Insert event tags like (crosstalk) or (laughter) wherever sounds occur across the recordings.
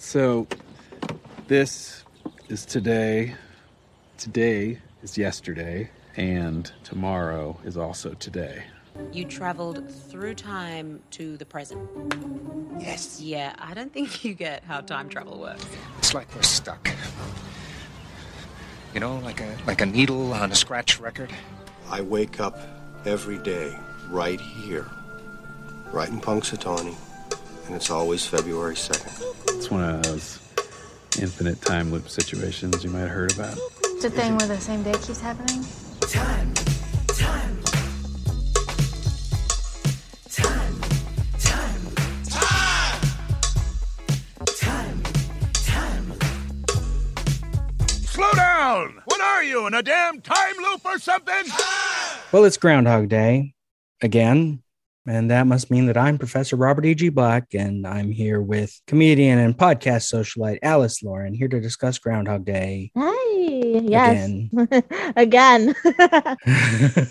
So, this is today. Today is yesterday, and tomorrow is also today. You traveled through time to the present. Yes. Yeah, I don't think you get how time travel works. It's like we're stuck. You know, like a like a needle on a scratch record. I wake up every day right here, right in Punxsutawney, and it's always February 2nd. It's one of those infinite time loop situations you might have heard about. It's a thing where the same day keeps happening. Time, time, time, time, time, time. Slow down! What are you, in a damn time loop or something? Well, it's Groundhog Day again, and that must mean that I'm Professor Robert E.G. Black, and I'm here with comedian and podcast socialite Alice Lauren, here to discuss Groundhog Day. Hey, yes. Again. (laughs) Again. (laughs)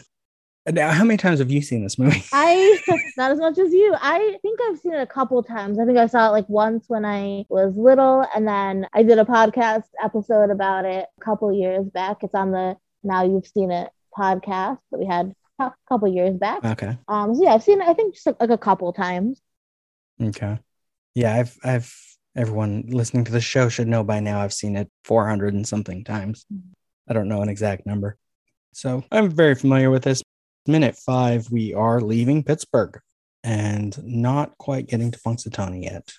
now, how many times have you seen this movie? (laughs) I not as much as you. I think I've seen it a couple times. I think I saw it like once when I was little, and then I did a podcast episode about it a couple years back. It's on the Now You've Seen It podcast that we had a couple years back. Okay. Um, so yeah, I've seen it. I think just like, like a couple times. Okay. Yeah, I've I've everyone listening to the show should know by now I've seen it 400 and something times. I don't know an exact number. So, I'm very familiar with this. Minute 5 we are leaving Pittsburgh and not quite getting to Punxsutawney yet.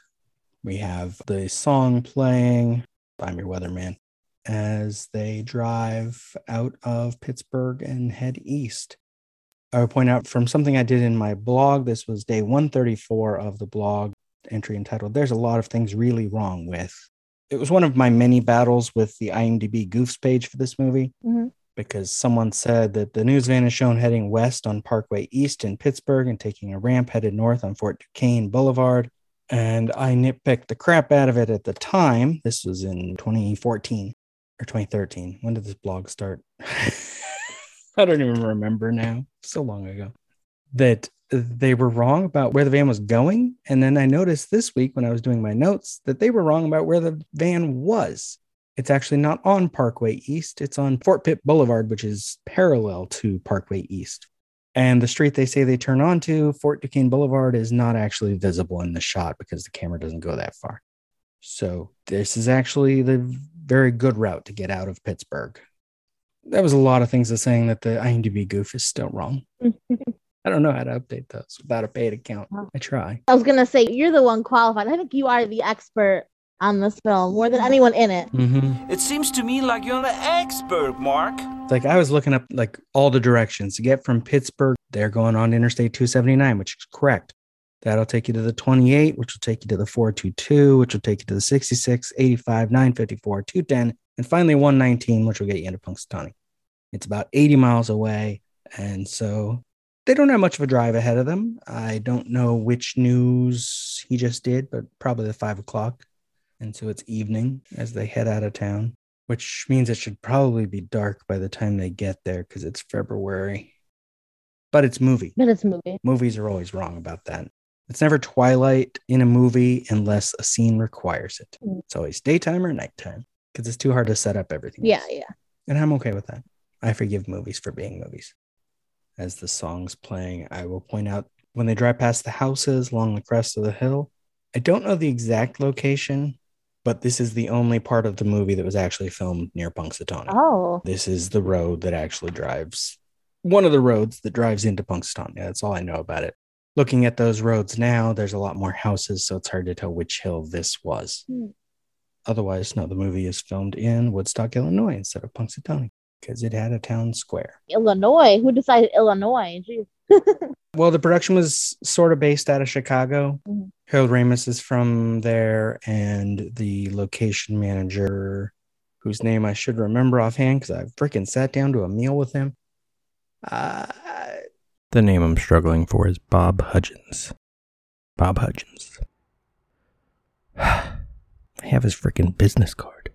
We have the song playing I'm your weatherman as they drive out of Pittsburgh and head east. I would point out from something I did in my blog, this was day 134 of the blog entry entitled There's a Lot of Things Really Wrong with. It was one of my many battles with the IMDb goofs page for this movie Mhm. because someone said that the news van is shown heading west on Parkway East in Pittsburgh and taking a ramp headed north on Fort Duquesne Boulevard. And I nitpicked the crap out of it at the time. This was in 2014 or 2013. When did this blog start? (laughs) I don't even remember now. So long ago. That they were wrong about where the van was going. And then I noticed this week when I was doing my notes that they were wrong about where the van was. It's actually not on Parkway East, it's on Fort Pitt Boulevard, which is parallel to Parkway East. And the street they say they turn onto, Fort Duquesne Boulevard, is not actually visible in the shot because the camera doesn't go that far. So this is actually the very good route to get out of Pittsburgh. That was a lot of things of saying that the IMDb goof is still wrong. (laughs) I don't know how to update those without a paid account. I try. I was gonna say you're the one qualified. I think you are the expert on this film more than anyone in it. Mm-hmm. It seems to me like you're the expert, Mark. Like I was looking up like all the directions to get from Pittsburgh. They're going on Interstate 279, which is correct. That'll take you to the 28, which will take you to the 422, which will take you to the 66, 85, 954, 210, and finally 119, which will get you into Punxsutawney. It's about 80 miles away. And so they don't have much of a drive ahead of them. I don't know which news he just did, but probably the five o'clock. And so it's evening as they head out of town, which means it should probably be dark by the time they get there because it's February. But it's movie. But it's movie. Movies are always wrong about that. It's never twilight in a movie unless a scene requires it. Mm. It's always daytime or nighttime because it's too hard to set up everything. Yeah, else. yeah. And I'm okay with that. I forgive movies for being movies. As the song's playing, I will point out when they drive past the houses along the crest of the hill. I don't know the exact location, but this is the only part of the movie that was actually filmed near Punxsutawney. Oh, This is the road that actually drives one of the roads that drives into Punxsutawney. That's all I know about it. Looking at those roads now, there's a lot more houses, so it's hard to tell which hill this was. Hmm. Otherwise, no, the movie is filmed in Woodstock, Illinois instead of Punxsutawney because it had a town square. Illinois. Who decided Illinois? Jeez. (laughs) Well, the production was sort of based out of Chicago. Mhm. Harold Ramis is from there, and the location manager, whose name I should remember offhand because I freaking sat down to a meal with him. Uh, the name I'm struggling for is Bob Hudgens. Bob Hudgens. (sighs) (sighs) I have his freaking business card.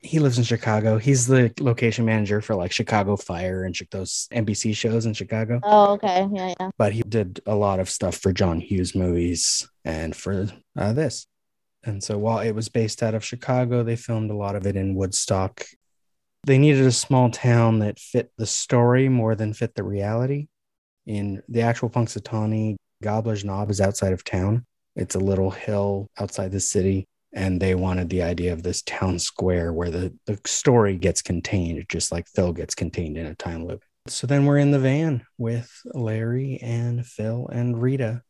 He lives in Chicago. He's the location manager for like Chicago Fire and those NBC shows in Chicago Oh, okay. Yeah, yeah. but he did a lot of stuff for John Hughes movies and for uh, this. And so while it was based out of Chicago, they filmed a lot of it in Woodstock. They needed a small town that fit the story more than fit the reality. In the actual Punxsutawney, Gobbler's Knob is outside of town. It's a little hill outside the city. And they wanted the idea of this town square where the, the story gets contained, just like Phil gets contained in a time loop. So then we're in the van with Larry and Phil and Rita.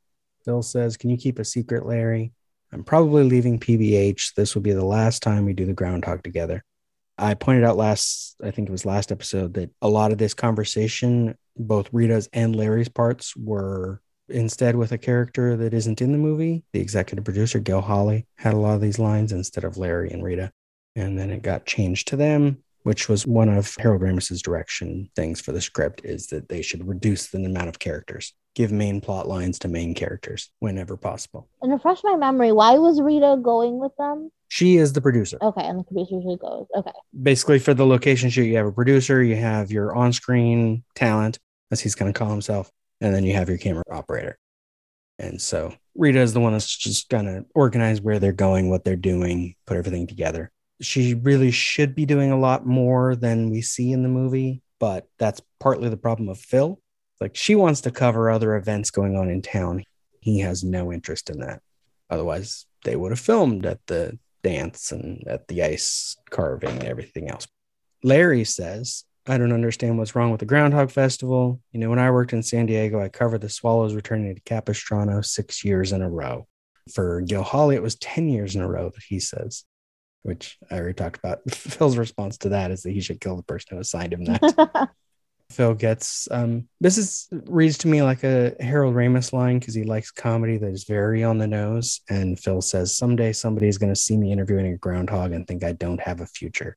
Phil says, Can you keep a secret, Larry? I'm probably leaving PBH. This will be the last time we do the groundhog together. I pointed out last, I think it was last episode, that a lot of this conversation, both Rita's and Larry's parts, were instead with a character that isn't in the movie. The executive producer, Gil Holly, had a lot of these lines instead of Larry and Rita. And then it got changed to them, which was one of Harold Ramis's direction things for the script is that they should reduce the amount of characters, give main plot lines to main characters whenever possible. And refresh my memory, why was Rita going with them? She is the producer. Okay, and the producer usually goes. Okay. Basically, for the location shoot, you have a producer, you have your on screen talent, as he's going to call himself, and then you have your camera operator. And so Rita is the one that's just to organize where they're going, what they're doing, put everything together. She really should be doing a lot more than we see in the movie, but that's partly the problem of Phil. Like she wants to cover other events going on in town. He has no interest in that. Otherwise, they would have filmed at the dance and at the ice carving and everything else. Larry says, I don't understand what's wrong with the Groundhog Festival. You know, when I worked in San Diego, I covered the Swallows returning to Capistrano six years in a row. For Gil Holly, it was 10 years in a row that he says, which I already talked about. (laughs) Phil's response to that is that he should kill the person who assigned him that. (laughs) Phil gets um this is reads to me like a Harold Ramis line because he likes comedy that is very on the nose. And Phil says, Someday somebody's gonna see me interviewing a groundhog and think I don't have a future.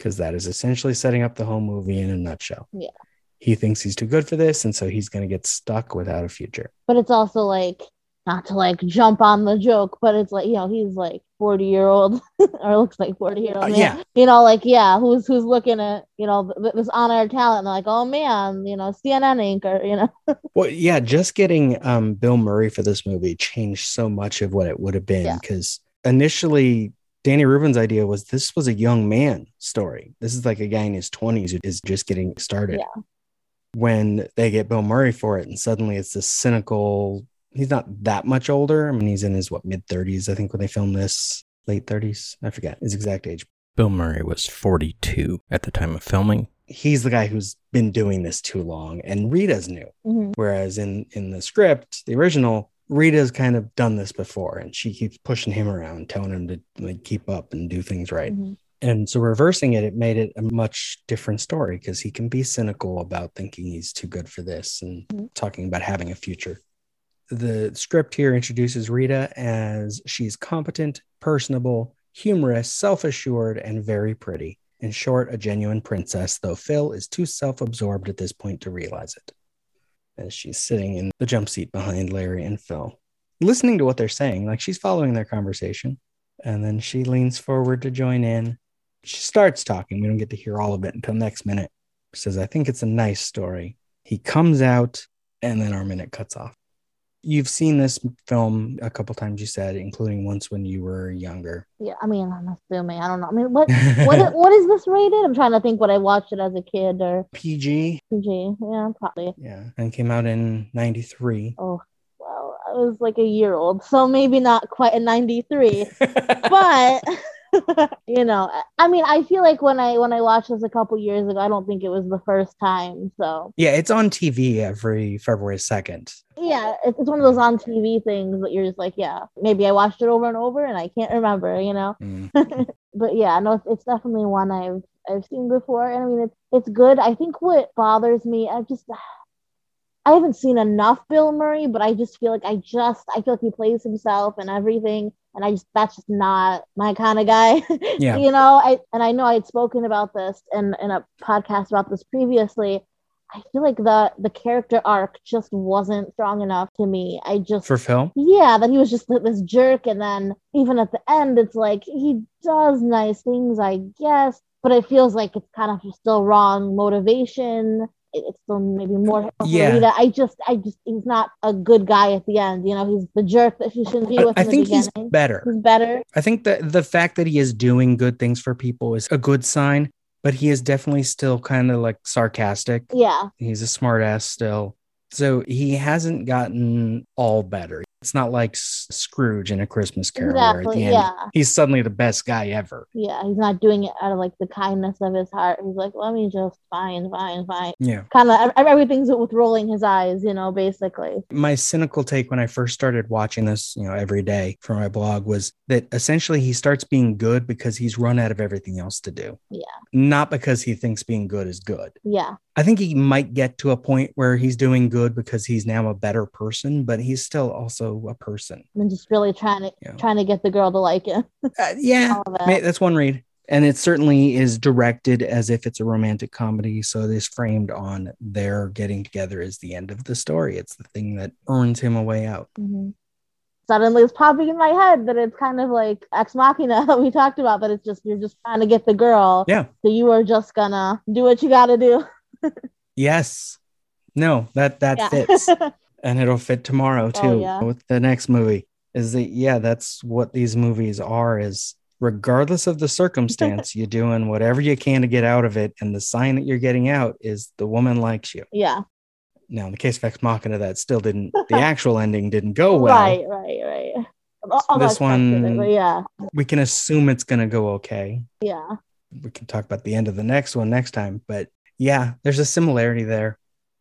Because that is essentially setting up the whole movie in a nutshell. Yeah. He thinks he's too good for this, and so he's gonna get stuck without a future. But it's also like not to like jump on the joke, but it's like, you know, he's like 40 year old (laughs) or looks like 40 year Uh, old. yeah. You know, like, yeah, who's who's looking at, you know, th- this on air talent and like, oh man, you know, CNN anchor, you know. (laughs) Well, yeah, just getting um, Bill Murray for this movie changed so much of what it would have been Yeah. because initially Danny Rubin's idea was this was a young man story. This is like a guy in his 20s who is just getting started. Yeah. When they get Bill Murray for it, and suddenly it's this cynical, he's not that much older. I mean, he's in his what mid 30s, I think, when they filmed this, late 30s. I forget his exact age. Bill Murray was 42 at the time of filming. He's the guy who's been doing this too long, and Rita's new. Mhm. Whereas in in the script, the original, Rita's kind of done this before, and she keeps pushing him around, telling him to like keep up and do things right. Mhm. And so reversing it, it made it a much different story because he can be cynical about thinking he's too good for this and Mhm. talking about having a future. The script here introduces Rita as she's competent, personable, humorous, self assured, and very pretty. In short, a genuine princess, though Phil is too self absorbed at this point to realize it. As she's sitting in the jump seat behind Larry and Phil, listening to what they're saying, like she's following their conversation. And then she leans forward to join in. She starts talking. We don't get to hear all of it until next minute. Says, I think it's a nice story. He comes out, and then our minute cuts off. You've seen this film a couple times, you said, including once when you were younger. Yeah, I mean, I'm assuming. I don't know. I mean, what what (laughs) what is this rated? I'm trying to think what I watched it as a kid or PG, PG. Yeah, probably. yeah, and came out in 93. Oh, well, I was like a year old, so maybe not quite a 93, (laughs) but (laughs) (laughs) you know, I mean, I feel like when I when I watched this a couple years ago, I don't think it was the first time. So yeah, it's on TV every February 2nd. yeah, it's, it's one of those on TV things that you're just like, yeah, maybe I watched it over and over and I can't remember, you know. Mm. (laughs) but yeah, no, it's, it's definitely one I've I've seen before, and I mean, it's it's good. I think what bothers me, I just I haven't seen enough Bill Murray, but I just feel like I just I feel like he plays himself and everything, and I just that's just not my kind of guy. (laughs) Yeah. you know, I and I know I had spoken about this in in a podcast about this previously. I feel like the the character arc just wasn't strong enough to me. I just For film, yeah, that he was just this jerk, and then even at the end, it's like he does nice things, I guess, but it feels like it's kind of still wrong motivation. It- it's still maybe more Yeah. Rita. I just, I just, he's not a good guy at the end. You know, he's the jerk that she shouldn't be with. I the think he's better. He's better. I think that the fact that he is doing good things for people is a good sign, but he is definitely still kind of like sarcastic. Yeah, He's a smart ass still. So he hasn't gotten all better. It's not like S- Scrooge in a Christmas Carol where at Exactly, the end yeah. he's suddenly the best guy ever. yeah. He's not doing it out of like the kindness of his heart. He's like, let me just fine, fine, fine. Yeah. Kind of everything's with rolling his eyes. You know, basically. My cynical take when I first started watching this, you know, every day for my blog was that essentially he starts being good because he's run out of everything else to do, Yeah, not because he thinks being good is good. yeah, I think he might get to a point where he's doing good because he's now a better person, but he's still also a person. and just really trying to Yeah. trying to get the girl to like him. Uh, yeah, that. that's one read. And it certainly is directed as if it's a romantic comedy. So it is framed on their getting together as the end of the story. It's the thing that earns him a way out. Mhm. Suddenly, it's popping in my head that it's kind of like ex machina (laughs) that we talked about. That it's just you're just trying to get the girl. Yeah. So you are just gonna do what you got to do. (laughs) Yes. No, that that Yeah. fits. (laughs) and it'll fit tomorrow too Oh, too yeah. with the next movie. Is that yeah, that's what these movies are is regardless of the circumstance, (laughs) you're doing whatever you can to get out of it. And the sign that you're getting out is the woman likes you. yeah. Now, in the case of Ex Machina, that still didn't, (laughs) the actual ending didn't go well. Right. Right. Right. This it, one- yeah. We can assume it's going to go okay. Yeah. We can talk about the end of the next one next time. But yeah, there's a similarity there.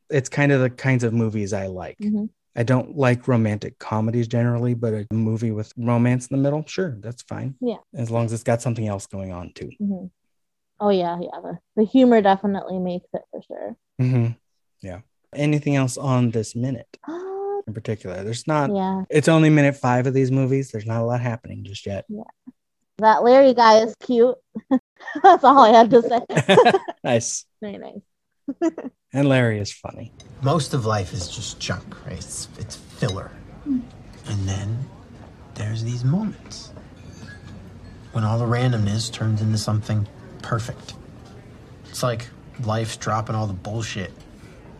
It's kind of the kinds of movies I like. Mhm. I don't like romantic comedies generally, but a movie with romance in the middle, sure, that's fine. Yeah. As long as it's got something else going on too. hmm Oh yeah. Yeah. The, the humor definitely makes it for sure. hmm Yeah. Anything else on this minute Uh, in particular? There's not, yeah. it's only minute five of these movies. There's not a lot happening just yet. Yeah. That Larry guy is cute. (laughs) That's all I had to say. (laughs) nice. Very (laughs) nice. (laughs) And Larry is funny. Most of life is just junk, right? It's, it's filler. And then there's these moments when all the randomness turns into something perfect. It's like life's dropping all the bullshit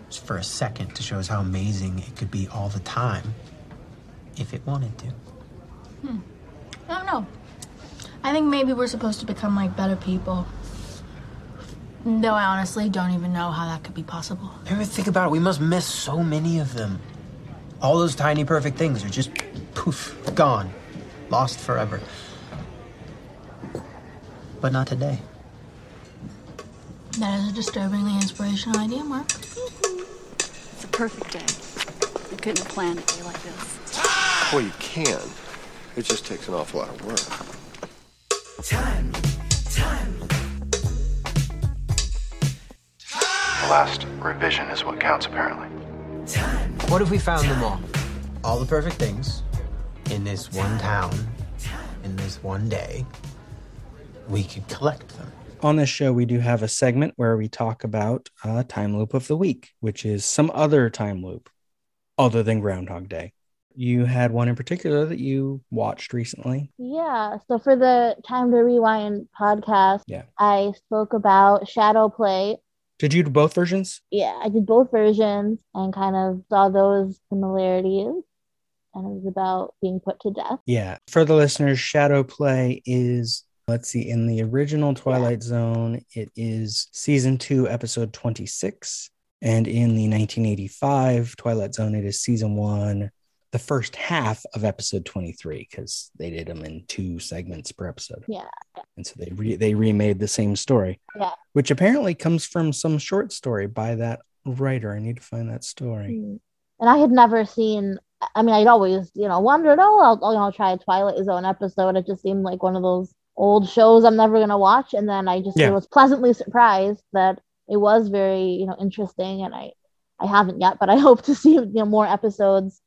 just for a second to show us how amazing it could be all the time if it wanted to. Hmm. I don't know. I think maybe we're supposed to become like better people. Though I honestly don't even know how that could be possible. Ever think about it? We must miss so many of them. All those tiny perfect things are just poof, gone, lost forever. But not today. That is a disturbingly inspirational idea, Mark. Mm-hmm. It's a perfect day. You couldn't have planned a day like this. Well, you can. It just takes an awful lot of work. Time, time, last revision is what counts, apparently. What if we found them all? All the perfect things in this one town, in this one day. We could collect them. On this show, we do have a segment where we talk about a time loop of the week, which is some other time loop other than Groundhog Day. You had one in particular that you watched recently. Yeah. So for the Time to Rewind podcast, Yeah. I spoke about Shadow Play. Did you do both versions? Yeah, I did both versions and kind of saw those similarities. And it was about being put to death. Yeah. For the listeners, Shadow Play is, let's see, in the original Twilight Zone, it is season two, episode 26. And in the 1985 Twilight Zone, it is season one, the first half of episode 23, because they did them in two segments per episode. Yeah. And so they re- they remade the same story, Yeah. which apparently comes from some short story by that writer. I need to find that story. Mm. And I had never seen, I mean, I'd always, you know, wondered, oh, I'll, I'll, try a Twilight Zone episode. It just seemed like one of those old shows I'm never going to watch. And then I just Yeah. was pleasantly surprised that it was very, you know, interesting. And I, I haven't yet, but I (laughs) hope to see, you know, more episodes.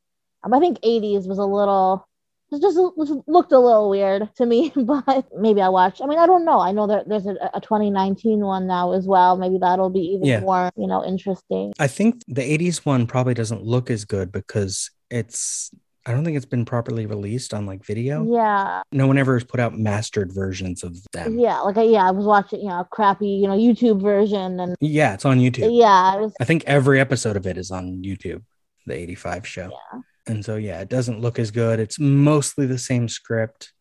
Um, I think 80s was a little, it just just looked a little weird to me, (laughs) but maybe I'll watch. I mean, I don't know. I know that there's a, a 2019 one now as well. Maybe that'll be even Yeah. more, you know, interesting. I think the 80s one probably doesn't look as good because it's I don't think it's been properly released on like video. Yeah. No one ever has put out mastered versions of them. Yeah, like I, yeah, I was watching, you know, a crappy, you know, YouTube version and Yeah, it's on YouTube. yeah, was I think every episode of it is on YouTube, the 85 show. And so, yeah, it doesn't look as good. It's mostly the same script,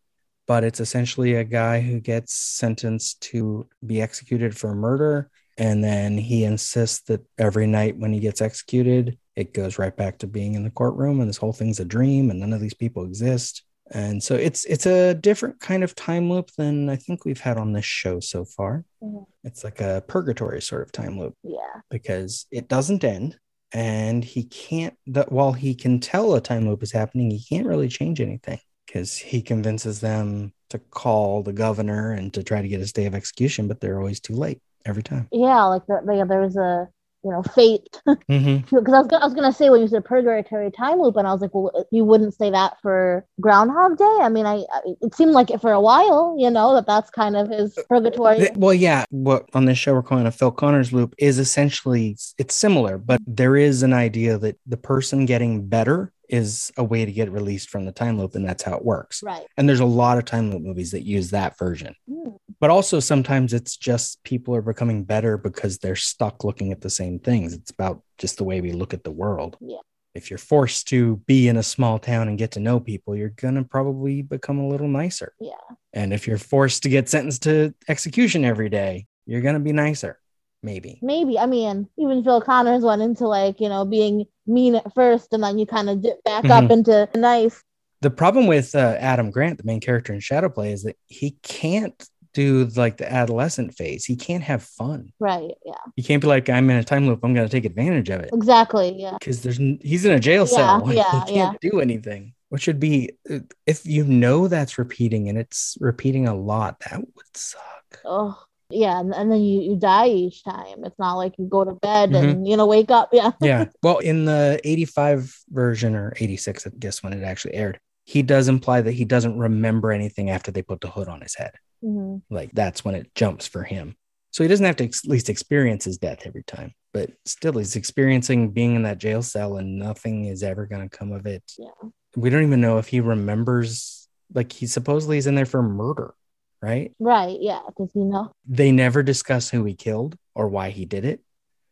but it's essentially a guy who gets sentenced to be executed for murder. And then he insists that every night when he gets executed, it goes right back to being in the courtroom and this whole thing's a dream and none of these people exist. And so it's it's a different kind of time loop than I think we've had on this show so far. Mhm. It's like a purgatory sort of time loop yeah. because it doesn't end and he can't while he can tell a time loop is happening he can't really change anything because he convinces them to call the governor and to try to get a day of execution but they're always too late every time. Yeah, like the, the, there was a you know fate (laughs) mm-hmm. because I was gonna, I was gonna say when you said purgatory time loop and I was like, well, you wouldn't say that for Groundhog Day. I mean, I, I it seemed like it for a while, you know, that that's kind of his purgatory. Th- well yeah what on this show we're calling a phil connors loop is essentially it's similar but there is an idea that the person getting better is a way to get released from the time loop and that's how it works Right. and there's a lot of time loop movies that use that version Hmm. But also sometimes it's just people are becoming better because they're stuck looking at the same things it's about just the way we look at the world Yeah. if you're forced to be in a small town and get to know people you're going to probably become a little nicer Yeah. and if you're forced to get sentenced to execution every day you're going to be nicer maybe Maybe. I mean, even Phil Connors went into like, you know, being mean at first and then you kind of dip back up Mhm. into nice. the problem with uh, adam grant the main character in Shadow Play, is that he can't do like the adolescent phase he can't have fun Right. Yeah. he can't be like i'm in a time loop i'm going to take advantage of it Exactly. Yeah. because there's n- he's in a jail cell. (laughs) Like, yeah, he can't do anything. Which should be uh, if you know that's repeating and it's repeating a lot, that would suck. Oh, yeah. And, and then you, you die each time. It's not like you go to bed Mm-hmm. and, you know, wake up. Yeah. Yeah. (laughs) Well, in the 85 version or 86, I guess when it actually aired, he does imply that he doesn't remember anything after they put the hood on his head. Mhm. Like that's when it jumps for him. So he doesn't have to at least experience his death every time, but still he's experiencing being in that jail cell and nothing is ever going to come of it. Yeah. we don't even know if he remembers like he supposedly is in there for murder right Right. Yeah. Does he know? they never discuss who he killed or why he did it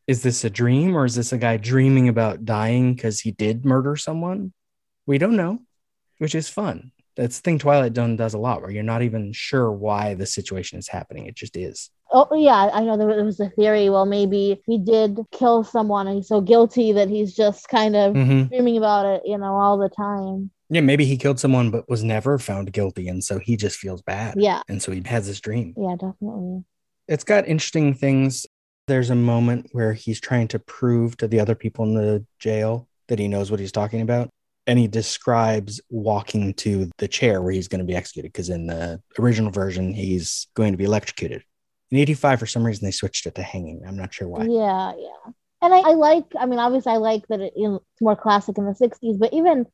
is this a dream or is this a guy dreaming about dying because he did murder someone we don't know which is fun that's the thing twilight zone does a lot where you're not even sure why the situation is happening it just is Oh, yeah. I know there was- a theory. Well, maybe he did kill someone and he's so guilty that he's just kind of Mhm. dreaming about it, you know, all the time. yeah maybe he killed someone but was never found guilty and so he just feels bad Yeah. and so he has this dream Yeah, definitely. it's got interesting things. There's a moment where he's trying to prove to the other people in the jail that he knows what he's talking about. And he describes walking to the chair where he's going to be executed because in the original version, he's going to be electrocuted. In 85, for some reason, they switched it to hanging. I'm not sure why. Yeah, yeah. And I, I like, I mean, obviously, I like that it, you know, it's more classic in the 60s, but even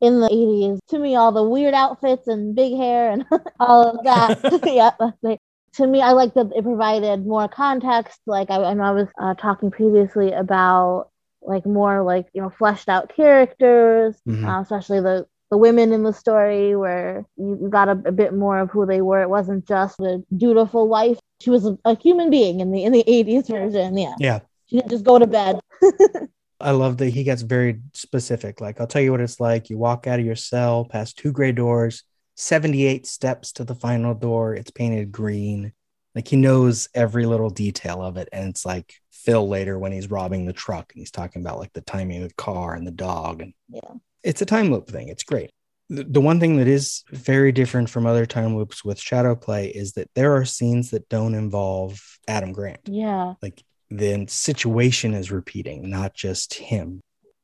in the 80s, to me, all the weird outfits and big hair and (laughs) all of that. (laughs) (laughs) yeah. To me, I like that it provided more context. Like, I, I know I was uh, talking previously about like more like, you know, fleshed out characters, Mhm. uh, especially the, the women in the story where you you got a, a bit more of who they were. It wasn't just the dutiful wife. She was a, a human being in the in the 80s version. Yeah. Yeah. She didn't just go to bed. (laughs) I love that he gets very specific. Like, I'll tell you what it's like. You walk out of your cell past two gray doors, 78 steps to the final door. It's painted green. Like, he knows every little detail of it. And it's like Phil later when he's robbing the truck and he's talking about like the timing of the car and the dog. And Yeah. it's a time loop thing. It's great. The, the one thing that is very different from other time loops with shadow play is that there are scenes that don't involve Adam Grant Yeah. like the situation is repeating, not just him.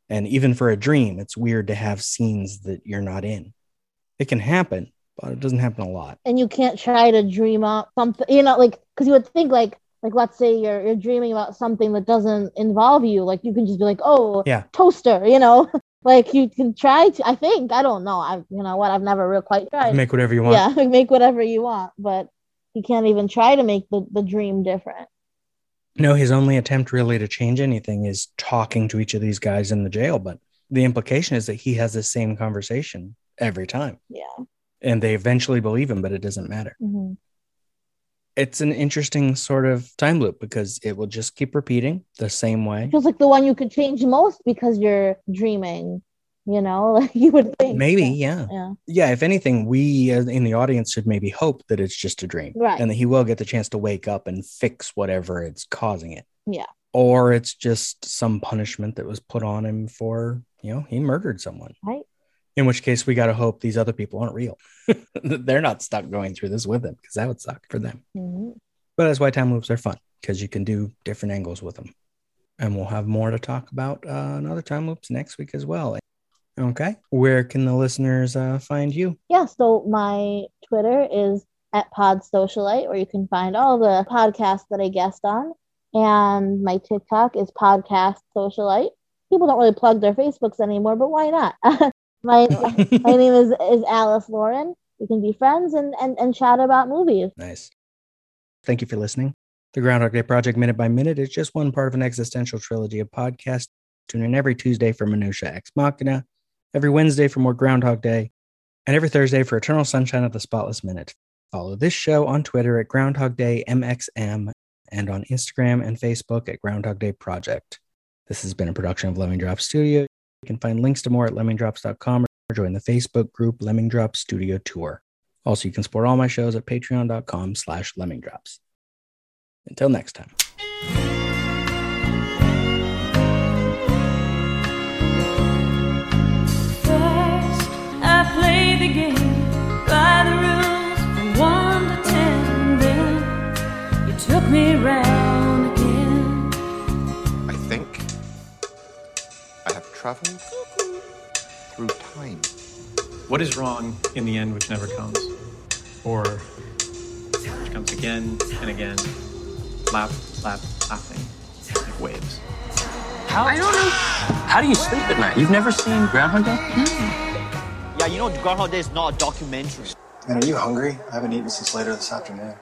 And even for a dream, it's weird to have scenes that you're not in. It can happen, but it doesn't happen a lot. And you can't try to dream up something, you know, like because you would think like like let's say you're you're dreaming about something that doesn't involve you, like you can just be like, oh, Yeah. toaster, you know. (laughs) Like you can try to. I think I don't know. I you know what I've never real quite tried. Make whatever you want. Yeah, (laughs) make whatever you want, but you can't even try to make the the dream different. No, his only attempt really to change anything is talking to each of these guys in the jail, but the implication is that he has the same conversation every time Yeah. and they eventually believe him, but it doesn't matter. hmm It's an interesting sort of time loop because it will just keep repeating the same way. Feels like the one you could change most because you're dreaming. You know, (laughs) like you would think. Maybe, yeah. Yeah. Yeah, if anything, we in the audience should maybe hope that it's just a dream. Right. And that he will get the chance to wake up and fix whatever it's causing it. Yeah. Or it's just some punishment that was put on him for, you know, he murdered someone. Right. In which case, we got to hope these other people aren't real. (laughs) They're not stuck going through this with them because that would suck for them. Mhm. But that's why time loops are fun because you can do different angles with them. And we'll have more to talk about uh, another time loops next week as well. Okay. Where can the listeners uh, find you? Yeah. So my Twitter is at Pod Socialite, where you can find all the podcasts that I guest on. And my TikTok is Podcast Socialite. People don't really plug their Facebooks anymore, but why not? (laughs) my (laughs) my name is is Alice Lauren. We can be friends and and, and chat about movies. Nice. Thank you for listening. The Groundhog Day Project Minute by Minute is just one part of an existential trilogy of podcasts. Tune in every Tuesday for Minutia Ex Machina, every Wednesday for more Groundhog Day, and every Thursday for Eternal Sunshine of the Spotless Minute. Follow this show on Twitter at Groundhog Day MXM and on Instagram and Facebook at Groundhog Day Project. This has been a production of Lemming Drop Studio. You can find links to more at lemmingdrops.com or join the Facebook group Lemming Drop Studio Tour. Also, you can support all my shows at patreon.com slash lemmingdrops. Until next time. Traveled through time. What is wrong in the end which never comes? Or which comes again and again, lap, lap, laughing, like waves? How? I don't know. How do you sleep at night? You've never seen Groundhog Day? Yeah, you know Groundhog Day is not a documentary. Man, are you hungry? I haven't eaten since later this afternoon.